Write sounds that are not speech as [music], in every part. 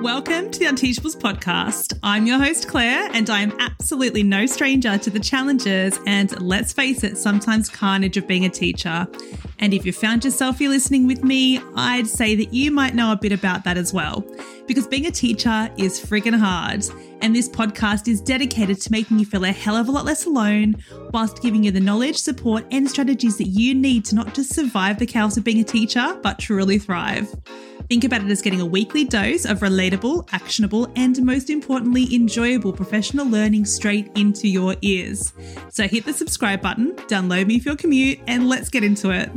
Welcome to the Unteachables podcast. I'm your host, Claire, and I am absolutely no stranger to the challenges and, let's face it, sometimes carnage of being a teacher. And if you found yourself here listening with me, I'd say that you might know a bit about that as well. Because being a teacher is friggin' hard. And this podcast is dedicated to making you feel a hell of a lot less alone, whilst giving you the knowledge, support, and strategies that you need to not just survive the chaos of being a teacher, but truly thrive. Think about it as getting a weekly dose of relatable, actionable, and most importantly, enjoyable professional learning straight into your ears. So hit the subscribe button, download me for your commute, and let's get into it.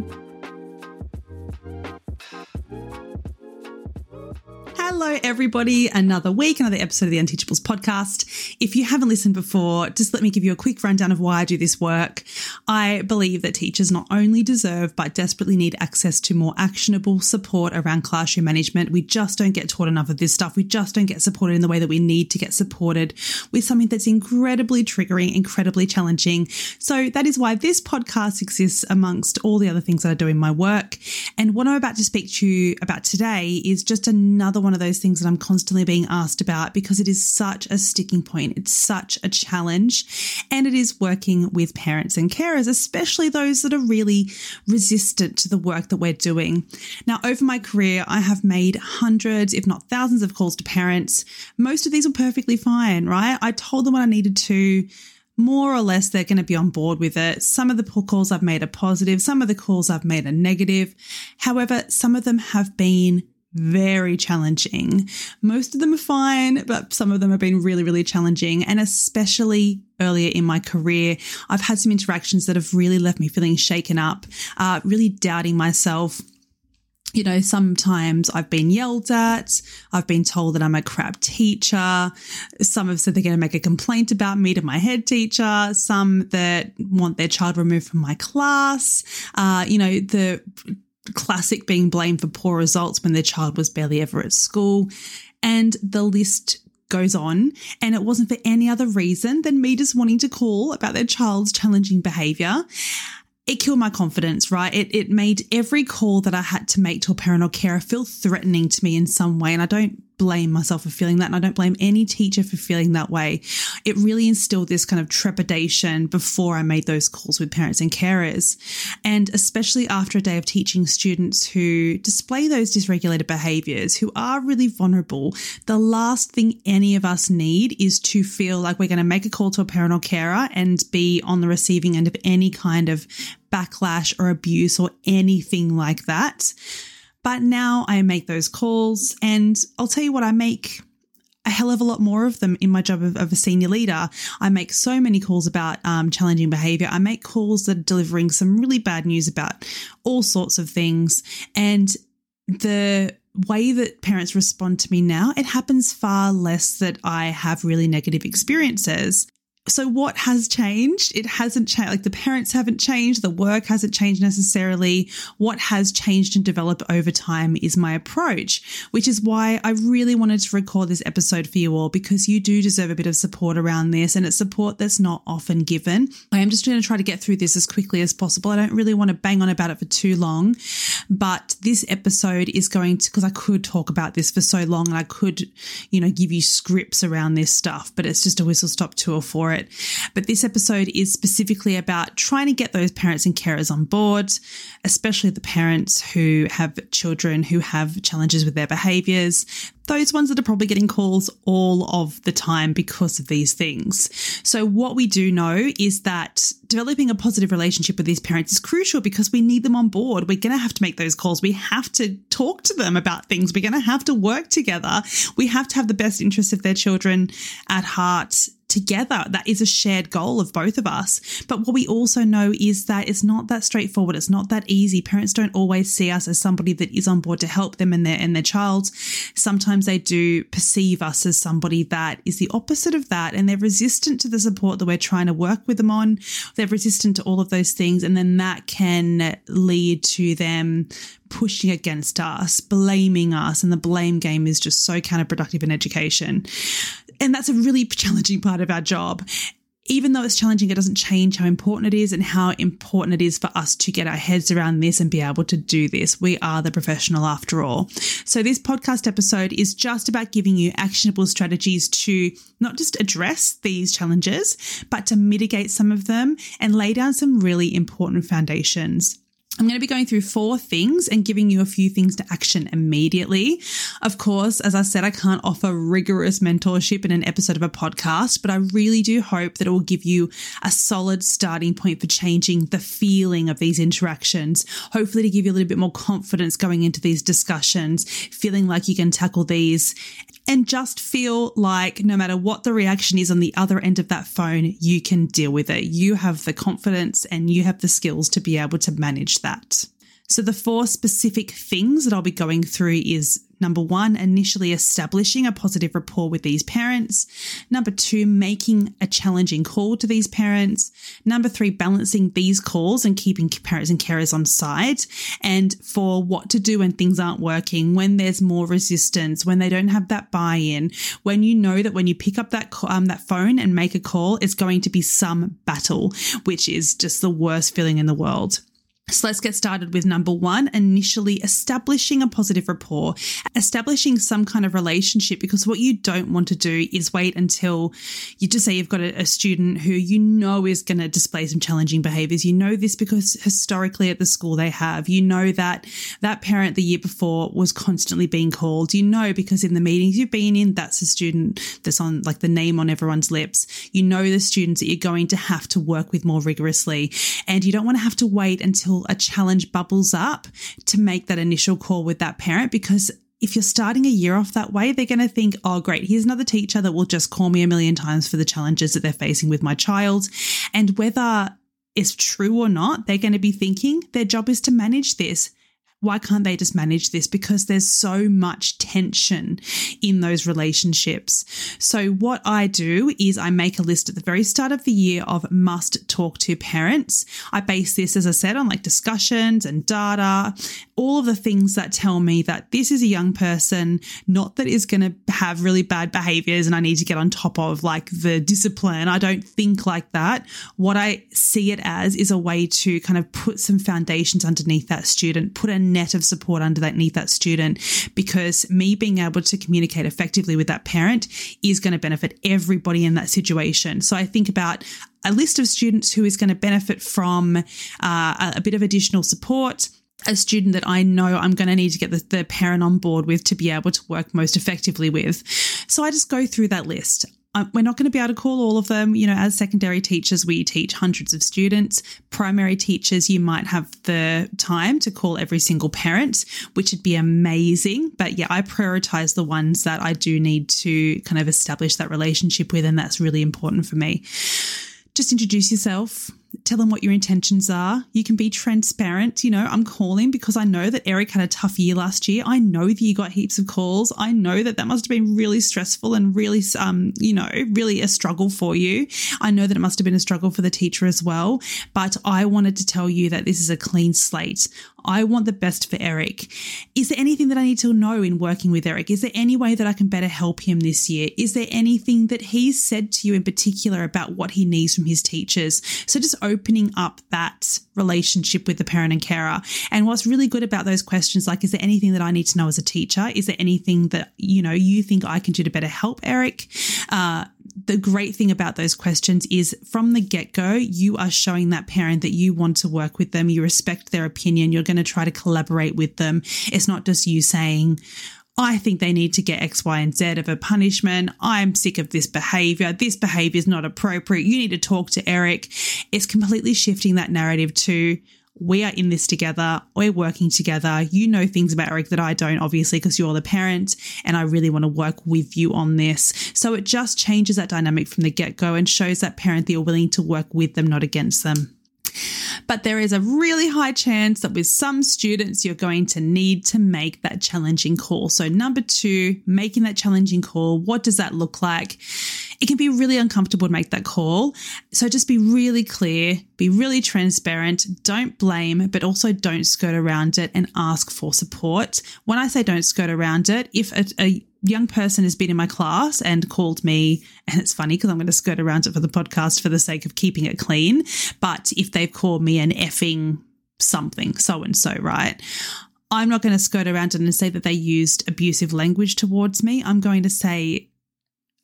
Hello, everybody. Another week, another episode of the Unteachables podcast. If you haven't listened before, just let me give you a quick rundown of why I do this work. I believe that teachers not only deserve, but desperately need access to more actionable support around classroom management. We just don't get taught enough of this stuff. We just don't get supported in the way that we need to get supported with something that's incredibly triggering, incredibly challenging. So that is why this podcast exists amongst all the other things that I do in my work. And what I'm about to speak to you about today is just another one of those things that I'm constantly being asked about because it is such a sticking point. It's such a challenge. And it is working with parents and carers, especially those that are really resistant to the work that we're doing. Now, over my career, I have made hundreds, if not thousands, of calls to parents. Most of these were perfectly fine, right? I told them what I needed to more or less they're going to be on board with it. Some of the calls I've made are positive, some of the calls I've made are negative. However, some of them have been very challenging. Most of them are fine, but some of them have been really, really challenging. And especially earlier in my career, I've had some interactions that have really left me feeling shaken up, uh, really doubting myself. You know, sometimes I've been yelled at. I've been told that I'm a crap teacher. Some have said they're going to make a complaint about me to my head teacher. Some that want their child removed from my class. Uh, you know, the classic being blamed for poor results when their child was barely ever at school. And the list goes on. And it wasn't for any other reason than me just wanting to call about their child's challenging behavior. It killed my confidence, right? It, it made every call that I had to make to a parent or carer feel threatening to me in some way. And I don't blame myself for feeling that. And I don't blame any teacher for feeling that way. It really instilled this kind of trepidation before I made those calls with parents and carers. And especially after a day of teaching students who display those dysregulated behaviors, who are really vulnerable, the last thing any of us need is to feel like we're going to make a call to a parent or carer and be on the receiving end of any kind of backlash or abuse or anything like that. But now I make those calls, and I'll tell you what, I make a hell of a lot more of them in my job of, of a senior leader. I make so many calls about um, challenging behavior. I make calls that are delivering some really bad news about all sorts of things. And the way that parents respond to me now, it happens far less that I have really negative experiences so what has changed? It hasn't changed. Like the parents haven't changed. The work hasn't changed necessarily. What has changed and developed over time is my approach, which is why I really wanted to record this episode for you all because you do deserve a bit of support around this and it's support that's not often given. I am just going to try to get through this as quickly as possible. I don't really want to bang on about it for too long, but this episode is going to, because I could talk about this for so long and I could, you know, give you scripts around this stuff, but it's just a whistle stop tour for it. But this episode is specifically about trying to get those parents and carers on board, especially the parents who have children who have challenges with their behaviors, those ones that are probably getting calls all of the time because of these things. So, what we do know is that developing a positive relationship with these parents is crucial because we need them on board. We're going to have to make those calls. We have to talk to them about things. We're going to have to work together. We have to have the best interests of their children at heart together. That is a shared goal of both of us. But what we also know is that it's not that straightforward. It's not that easy. Parents don't always see us as somebody that is on board to help them and their and their child. Sometimes they do perceive us as somebody that is the opposite of that, and they're resistant to the support that we're trying to work with them on. They're resistant to all of those things, and then that can lead to them pushing against us, blaming us, and the blame game is just so counterproductive in education. And that's a really challenging part of our job. even though it's challenging, it doesn't change how important it is and how important it is for us to get our heads around this and be able to do this. We are the professional after all. So, this podcast episode is just about giving you actionable strategies to not just address these challenges, but to mitigate some of them and lay down some really important foundations. I'm going to be going through four things and giving you a few things to action immediately. Of course, as I said, I can't offer rigorous mentorship in an episode of a podcast, but I really do hope that it will give you a solid starting point for changing the feeling of these interactions. Hopefully, to give you a little bit more confidence going into these discussions, feeling like you can tackle these and just feel like no matter what the reaction is on the other end of that phone, you can deal with it. You have the confidence and you have the skills to be able to manage that. So, the four specific things that I'll be going through is number one, initially establishing a positive rapport with these parents. Number two, making a challenging call to these parents. Number three, balancing these calls and keeping parents and carers on side. And for what to do when things aren't working, when there's more resistance, when they don't have that buy in, when you know that when you pick up that, um, that phone and make a call, it's going to be some battle, which is just the worst feeling in the world. So let's get started with number one initially establishing a positive rapport, establishing some kind of relationship. Because what you don't want to do is wait until you just say you've got a, a student who you know is going to display some challenging behaviors. You know this because historically at the school they have. You know that that parent the year before was constantly being called. You know because in the meetings you've been in, that's a student that's on like the name on everyone's lips. You know the students that you're going to have to work with more rigorously. And you don't want to have to wait until a challenge bubbles up to make that initial call with that parent because if you're starting a year off that way, they're going to think, oh, great, here's another teacher that will just call me a million times for the challenges that they're facing with my child. And whether it's true or not, they're going to be thinking their job is to manage this why can't they just manage this? Because there's so much tension in those relationships. So, what I do is I make a list at the very start of the year of must talk to parents. I base this, as I said, on like discussions and data, all of the things that tell me that this is a young person, not that is going to have really bad behaviors and I need to get on top of like the discipline. I don't think like that. What I see it as is a way to kind of put some foundations underneath that student, put a net of support underneath that student because me being able to communicate effectively with that parent is going to benefit everybody in that situation. So I think about a list of students who is going to benefit from uh, a bit of additional support a student that I know I'm going to need to get the, the, parent on board with to be able to work most effectively with. So I just go through that list we're not going to be able to call all of them. You know, as secondary teachers, we teach hundreds of students. Primary teachers, you might have the time to call every single parent, which would be amazing. But yeah, I prioritize the ones that I do need to kind of establish that relationship with. And that's really important for me. Just introduce yourself, tell them what your intentions are. You can be transparent. You know, I'm calling because I know that Eric had a tough year last year. I know that you got heaps of calls. I know that that must have been really stressful and really, um, you know, really a struggle for you. I know that it must have been a struggle for the teacher as well. But I wanted to tell you that this is a clean slate. I want the best for Eric. Is there anything that I need to know in working with Eric? Is there any way that I can better help him this year? Is there anything that he's said to you in particular about what he needs from his teachers? So just opening up that relationship with the parent and carer. And what's really good about those questions, like, is there anything that I need to know as a teacher? Is there anything that, you know, you think I can do to better help Eric? Uh, the great thing about those questions is from the get go, you are showing that parent that you want to work with them, you respect their opinion, you're going to try to collaborate with them. It's not just you saying, I think they need to get X, Y, and Z of a punishment. I'm sick of this behavior. This behavior is not appropriate. You need to talk to Eric. It's completely shifting that narrative to we are in this together. We're working together. You know things about Eric that I don't, obviously, because you're the parent, and I really want to work with you on this. So it just changes that dynamic from the get go and shows that parent that you're willing to work with them, not against them. But there is a really high chance that with some students, you're going to need to make that challenging call. So, number two, making that challenging call. What does that look like? It can be really uncomfortable to make that call. So just be really clear, be really transparent, don't blame, but also don't skirt around it and ask for support. When I say don't skirt around it, if a, a young person has been in my class and called me, and it's funny because I'm going to skirt around it for the podcast for the sake of keeping it clean. But if they've called me an effing something, so and so, right? I'm not going to skirt around it and say that they used abusive language towards me. I'm going to say,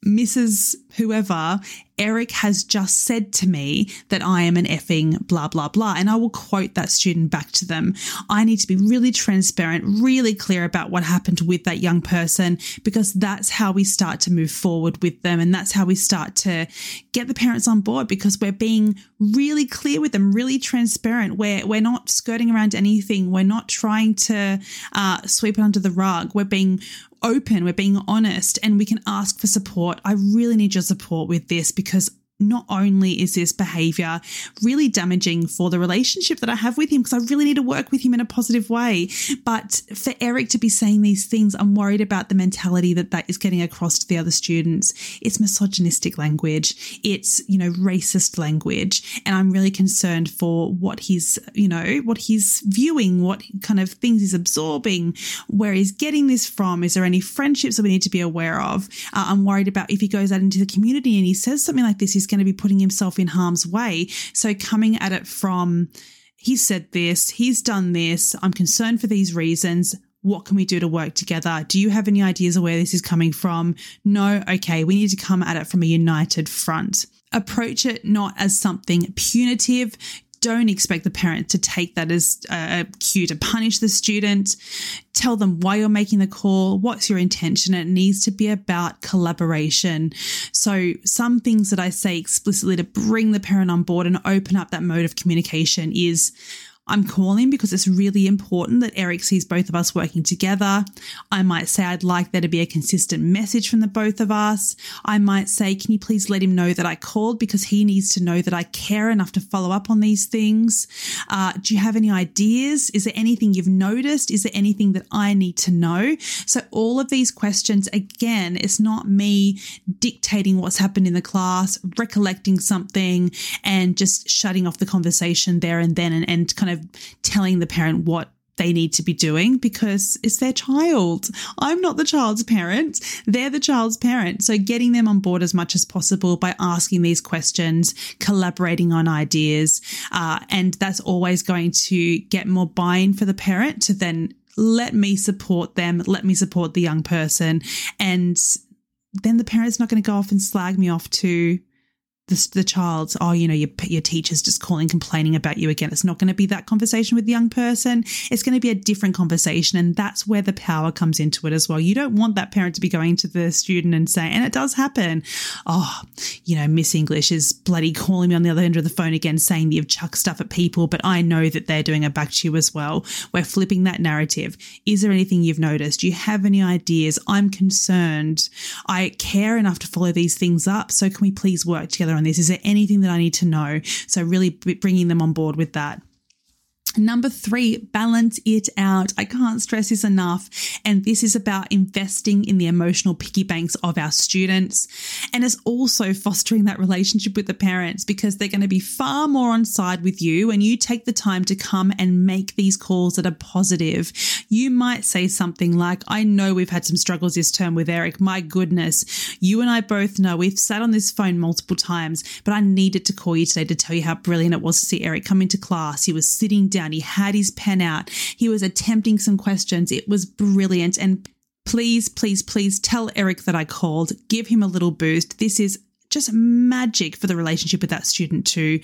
Mrs. Whoever Eric has just said to me that I am an effing blah, blah, blah. And I will quote that student back to them. I need to be really transparent, really clear about what happened with that young person, because that's how we start to move forward with them. And that's how we start to get the parents on board because we're being really clear with them, really transparent. We're, we're not skirting around anything. We're not trying to uh, sweep it under the rug. We're being open, we're being honest, and we can ask for support. I really need your support with this because because not only is this behavior really damaging for the relationship that I have with him, because I really need to work with him in a positive way, but for Eric to be saying these things, I'm worried about the mentality that that is getting across to the other students. It's misogynistic language, it's, you know, racist language. And I'm really concerned for what he's, you know, what he's viewing, what kind of things he's absorbing, where he's getting this from. Is there any friendships that we need to be aware of? Uh, I'm worried about if he goes out into the community and he says something like this, he's going to be putting himself in harm's way. So coming at it from, he said this, he's done this, I'm concerned for these reasons. What can we do to work together? Do you have any ideas of where this is coming from? No. Okay. We need to come at it from a united front approach it not as something punitive don't expect the parent to take that as a cue to punish the student. Tell them why you're making the call, what's your intention. It needs to be about collaboration. So, some things that I say explicitly to bring the parent on board and open up that mode of communication is I'm calling because it's really important that Eric sees both of us working together. I might say I'd like there to be a consistent message from the both of us. I might say, can you please let him know that I called because he needs to know that I care enough to follow up on these things. Uh, do you have any ideas? Is there anything you've noticed? Is there anything that I need to know? So all of these questions, again, it's not me dictating what's happened in the class, recollecting something and just shutting off the conversation there and then and, and kind of telling the parent what they need to be doing because it's their child. I'm not the child's parent. They're the child's parent. So getting them on board as much as possible by asking these questions, collaborating on ideas. Uh, and that's always going to get more buy-in for the parent to then let me support them, let me support the young person. And then the parent's not going to go off and slag me off to the, the child's, oh, you know, your, your teacher's just calling, complaining about you again. It's not going to be that conversation with the young person. It's going to be a different conversation. And that's where the power comes into it as well. You don't want that parent to be going to the student and saying, and it does happen, oh, you know, Miss English is bloody calling me on the other end of the phone again saying that you've chucked stuff at people, but I know that they're doing it back to you as well. We're flipping that narrative. Is there anything you've noticed? Do you have any ideas? I'm concerned. I care enough to follow these things up. So can we please work together on this? Is there anything that I need to know? So, really bringing them on board with that. Number three, balance it out. I can't stress this enough. And this is about investing in the emotional piggy banks of our students. And it's also fostering that relationship with the parents because they're going to be far more on side with you when you take the time to come and make these calls that are positive. You might say something like, I know we've had some struggles this term with Eric. My goodness, you and I both know we've sat on this phone multiple times, but I needed to call you today to tell you how brilliant it was to see Eric come into class. He was sitting down down. He had his pen out. He was attempting some questions. It was brilliant. And please, please, please tell Eric that I called. Give him a little boost. This is just magic for the relationship with that student too.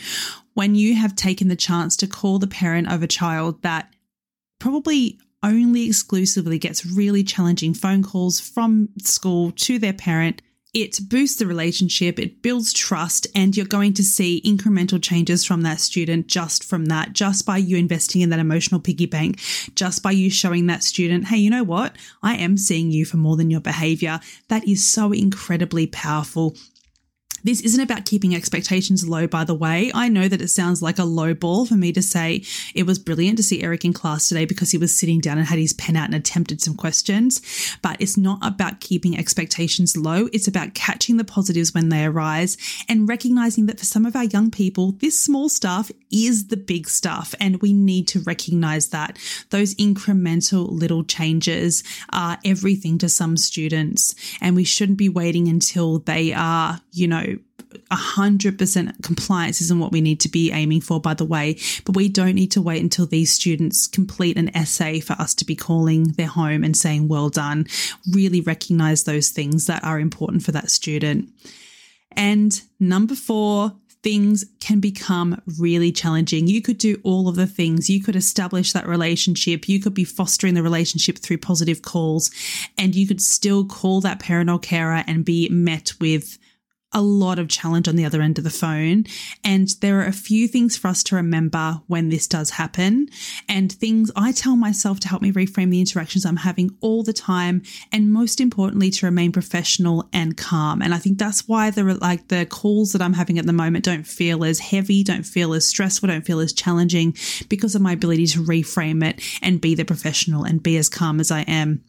When you have taken the chance to call the parent of a child that probably only exclusively gets really challenging phone calls from school to their parent it boosts the relationship, it builds trust, and you're going to see incremental changes from that student just from that, just by you investing in that emotional piggy bank, just by you showing that student, hey, you know what? I am seeing you for more than your behavior. That is so incredibly powerful This isn't about keeping expectations low, by the way. I know that it sounds like a low ball for me to say it was brilliant to see Eric in class today because he was sitting down and had his pen out and attempted some questions. But it's not about keeping expectations low. It's about catching the positives when they arise and recognizing that for some of our young people, this small stuff is the big stuff. And we need to recognize that those incremental little changes are everything to some students. And we shouldn't be waiting until they are, you know, 100% compliance isn't what we need to be aiming for, by the way, but we don't need to wait until these students complete an essay for us to be calling their home and saying, well done. Really recognize those things that are important for that student. And number four, things can become really challenging. You could do all of the things. You could establish that relationship. You could be fostering the relationship through positive calls, and you could still call that parent or carer and be met with a lot of challenge on the other end of the phone. And there are a few things for us to remember when this does happen, and things I tell myself to help me reframe the interactions I'm having all the time. And most importantly, to remain professional and calm. And I think that's why the like the calls that I'm having at the moment don't feel as heavy, don't feel as stressful, don't feel as challenging because of my ability to reframe it and be the professional and be as calm as I am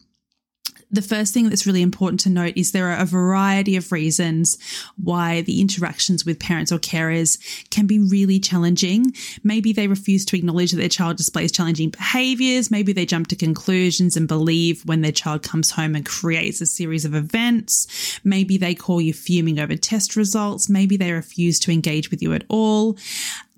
the first thing that's really important to note is there are a variety of reasons why the interactions with parents or carers can be really challenging. Maybe they refuse to acknowledge that their child displays challenging behaviors. Maybe they jump to conclusions and believe when their child comes home and creates a series of events. Maybe they call you fuming over test results. Maybe they refuse to engage with you at all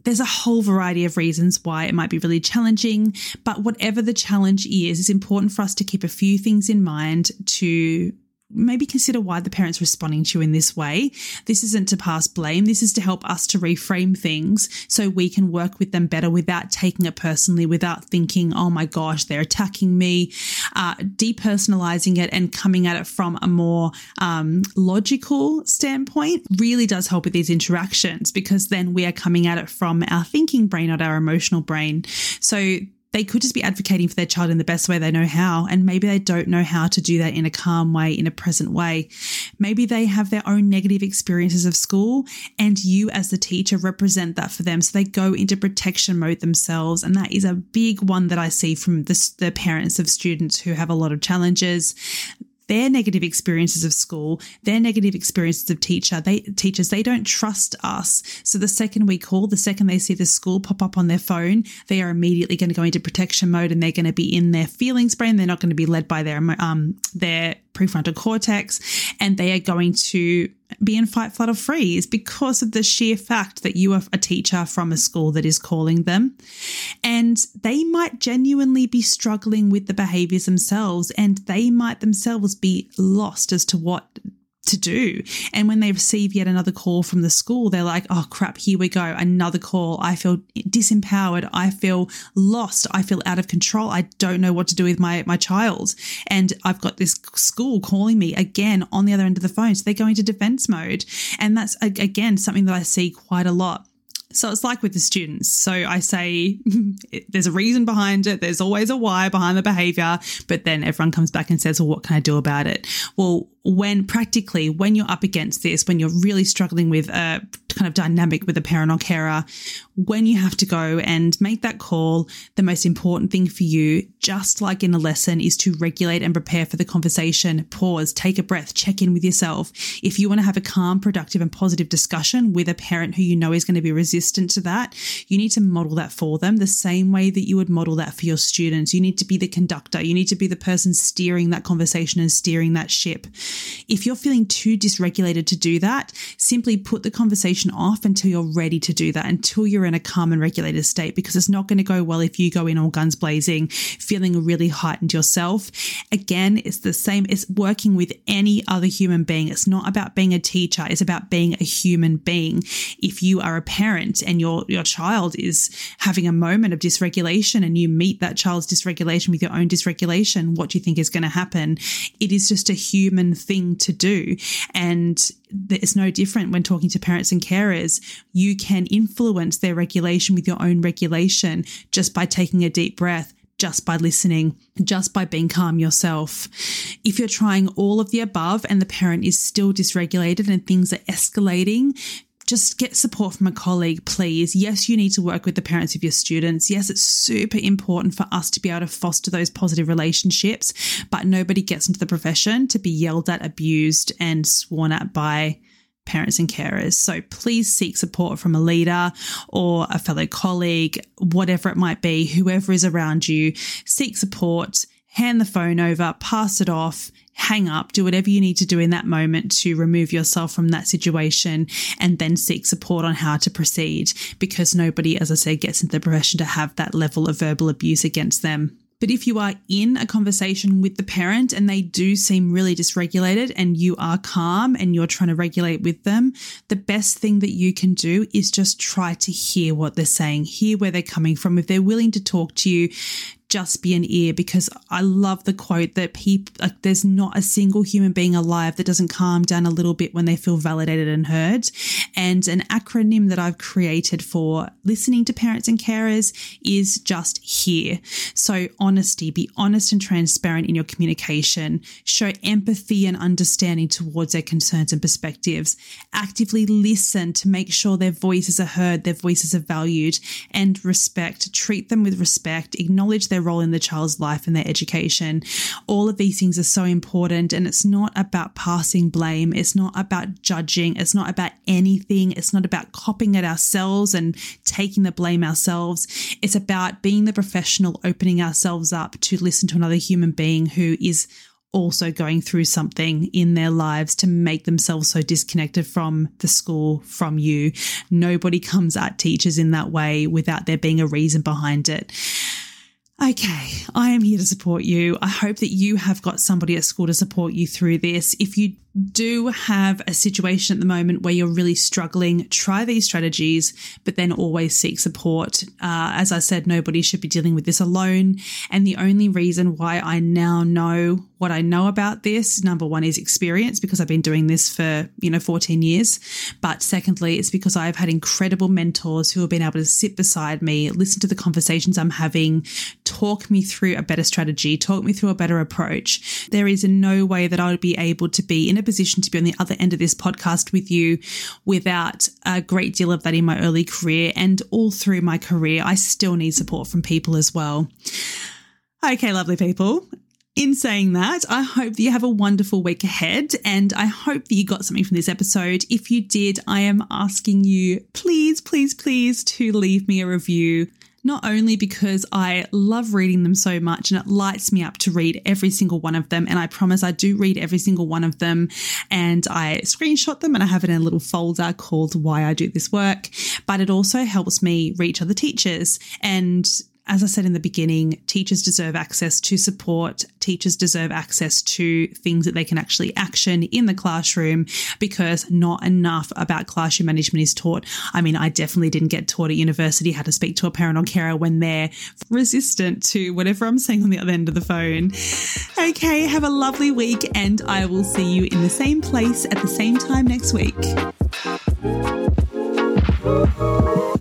there's a whole variety of reasons why it might be really challenging, but whatever the challenge is, it's important for us to keep a few things in mind to maybe consider why the parent's responding to you in this way. This isn't to pass blame. This is to help us to reframe things so we can work with them better without taking it personally, without thinking, oh my gosh, they're attacking me, uh, depersonalizing it and coming at it from a more um, logical standpoint really does help with these interactions because then we are coming at it from our thinking brain, not our emotional brain. So they could just be advocating for their child in the best way they know how. And maybe they don't know how to do that in a calm way, in a present way. Maybe they have their own negative experiences of school and you as the teacher represent that for them. So they go into protection mode themselves. And that is a big one that I see from the, the parents of students who have a lot of challenges their negative experiences of school, their negative experiences of teacher, they teachers, they don't trust us. So the second we call, the second they see the school pop up on their phone, they are immediately going to go into protection mode and they're going to be in their feelings brain. They're not going to be led by their um their prefrontal cortex and they are going to be in fight, flight, or freeze because of the sheer fact that you are a teacher from a school that is calling them. And they might genuinely be struggling with the behaviors themselves and they might themselves be lost as to what to do. And when they receive yet another call from the school, they're like, oh crap, here we go, another call. I feel disempowered. I feel lost. I feel out of control. I don't know what to do with my, my child. And I've got this school calling me again on the other end of the phone. So they go into defense mode. And that's, again, something that I see quite a lot. So it's like with the students. So I say [laughs] there's a reason behind it. There's always a why behind the behavior, but then everyone comes back and says, well, what can I do about it? Well, when practically, when you're up against this, when you're really struggling with a kind of dynamic with a parent or carer, when you have to go and make that call, the most important thing for you, just like in a lesson, is to regulate and prepare for the conversation. Pause, take a breath, check in with yourself. If you want to have a calm, productive, and positive discussion with a parent who you know is going to be resistant to that, you need to model that for them the same way that you would model that for your students. You need to be the conductor, you need to be the person steering that conversation and steering that ship. If you're feeling too dysregulated to do that, simply put the conversation off until you're ready to do that, until you're in a calm and regulated state, because it's not going to go well if you go in all guns blazing, feeling really heightened yourself. Again, it's the same, it's working with any other human being. It's not about being a teacher, it's about being a human being. If you are a parent and your, your child is having a moment of dysregulation and you meet that child's dysregulation with your own dysregulation, what do you think is going to happen? It is just a human thing to do. And it's no different when talking to parents and carers. You can influence their regulation with your own regulation just by taking a deep breath just by listening, just by being calm yourself. If you're trying all of the above and the parent is still dysregulated and things are escalating, just get support from a colleague, please. Yes, you need to work with the parents of your students. Yes, it's super important for us to be able to foster those positive relationships, but nobody gets into the profession to be yelled at, abused, and sworn at by parents and carers. So please seek support from a leader or a fellow colleague, whatever it might be, whoever is around you. Seek support, hand the phone over, pass it off, hang up, do whatever you need to do in that moment to remove yourself from that situation and then seek support on how to proceed because nobody, as I said, gets into the profession to have that level of verbal abuse against them. But if you are in a conversation with the parent and they do seem really dysregulated and you are calm and you're trying to regulate with them, the best thing that you can do is just try to hear what they're saying, hear where they're coming from. If they're willing to talk to you, just be an ear because I love the quote that people like there's not a single human being alive that doesn't calm down a little bit when they feel validated and heard. And an acronym that I've created for listening to parents and carers is just hear. So honesty, be honest and transparent in your communication, show empathy and understanding towards their concerns and perspectives, actively listen to make sure their voices are heard, their voices are valued, and respect, treat them with respect, acknowledge their their role in the child's life and their education. All of these things are so important. And it's not about passing blame. It's not about judging. It's not about anything. It's not about copying it ourselves and taking the blame ourselves. It's about being the professional, opening ourselves up to listen to another human being who is also going through something in their lives to make themselves so disconnected from the school, from you. Nobody comes at teachers in that way without there being a reason behind it. Okay, I am here to support you. I hope that you have got somebody at school to support you through this. If you do have a situation at the moment where you're really struggling, try these strategies, but then always seek support. Uh, as I said, nobody should be dealing with this alone. And the only reason why I now know what I know about this, number one, is experience because I've been doing this for, you know, 14 years. But secondly, it's because I've had incredible mentors who have been able to sit beside me, listen to the conversations I'm having, talk me through a better strategy, talk me through a better approach. There is no way that I would be able to be in a position to be on the other end of this podcast with you without a great deal of that in my early career and all through my career. I still need support from people as well. Okay, lovely people. In saying that, I hope that you have a wonderful week ahead and I hope that you got something from this episode. If you did, I am asking you, please, please, please, to leave me a review not only because I love reading them so much and it lights me up to read every single one of them. And I promise I do read every single one of them and I screenshot them and I have it in a little folder called Why I Do This Work. But it also helps me reach other teachers and as I said in the beginning, teachers deserve access to support. Teachers deserve access to things that they can actually action in the classroom because not enough about classroom management is taught. I mean, I definitely didn't get taught at university how to speak to a parent or carer when they're resistant to whatever I'm saying on the other end of the phone. Okay, have a lovely week, and I will see you in the same place at the same time next week.